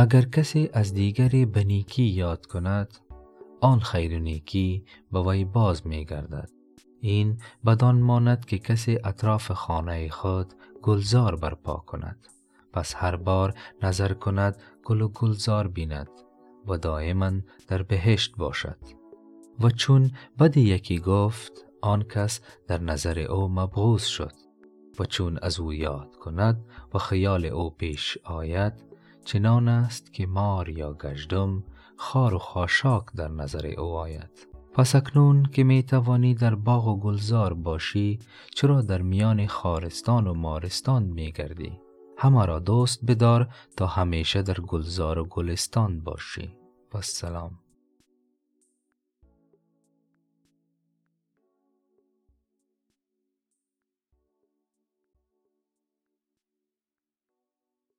اگر کسی از دیگری به نیکی یاد کند آن خیر و نیکی به وی باز می گردد این بدان ماند که کسی اطراف خانه خود گلزار برپا کند. پس هر بار نظر کند گل و گلزار بیند و دائما در بهشت باشد. و چون بد یکی گفت آن کس در نظر او مبغوض شد. و چون از او یاد کند و خیال او پیش آید چنان است که مار یا گژدم خار و خاشاک در نظر او آید. پس اکنون که می توانی در باغ و گلزار باشی چرا در میان خارستان و مارستان می گردی همه را دوست بدار تا همیشه در گلزار و گلستان باشی. و سلام.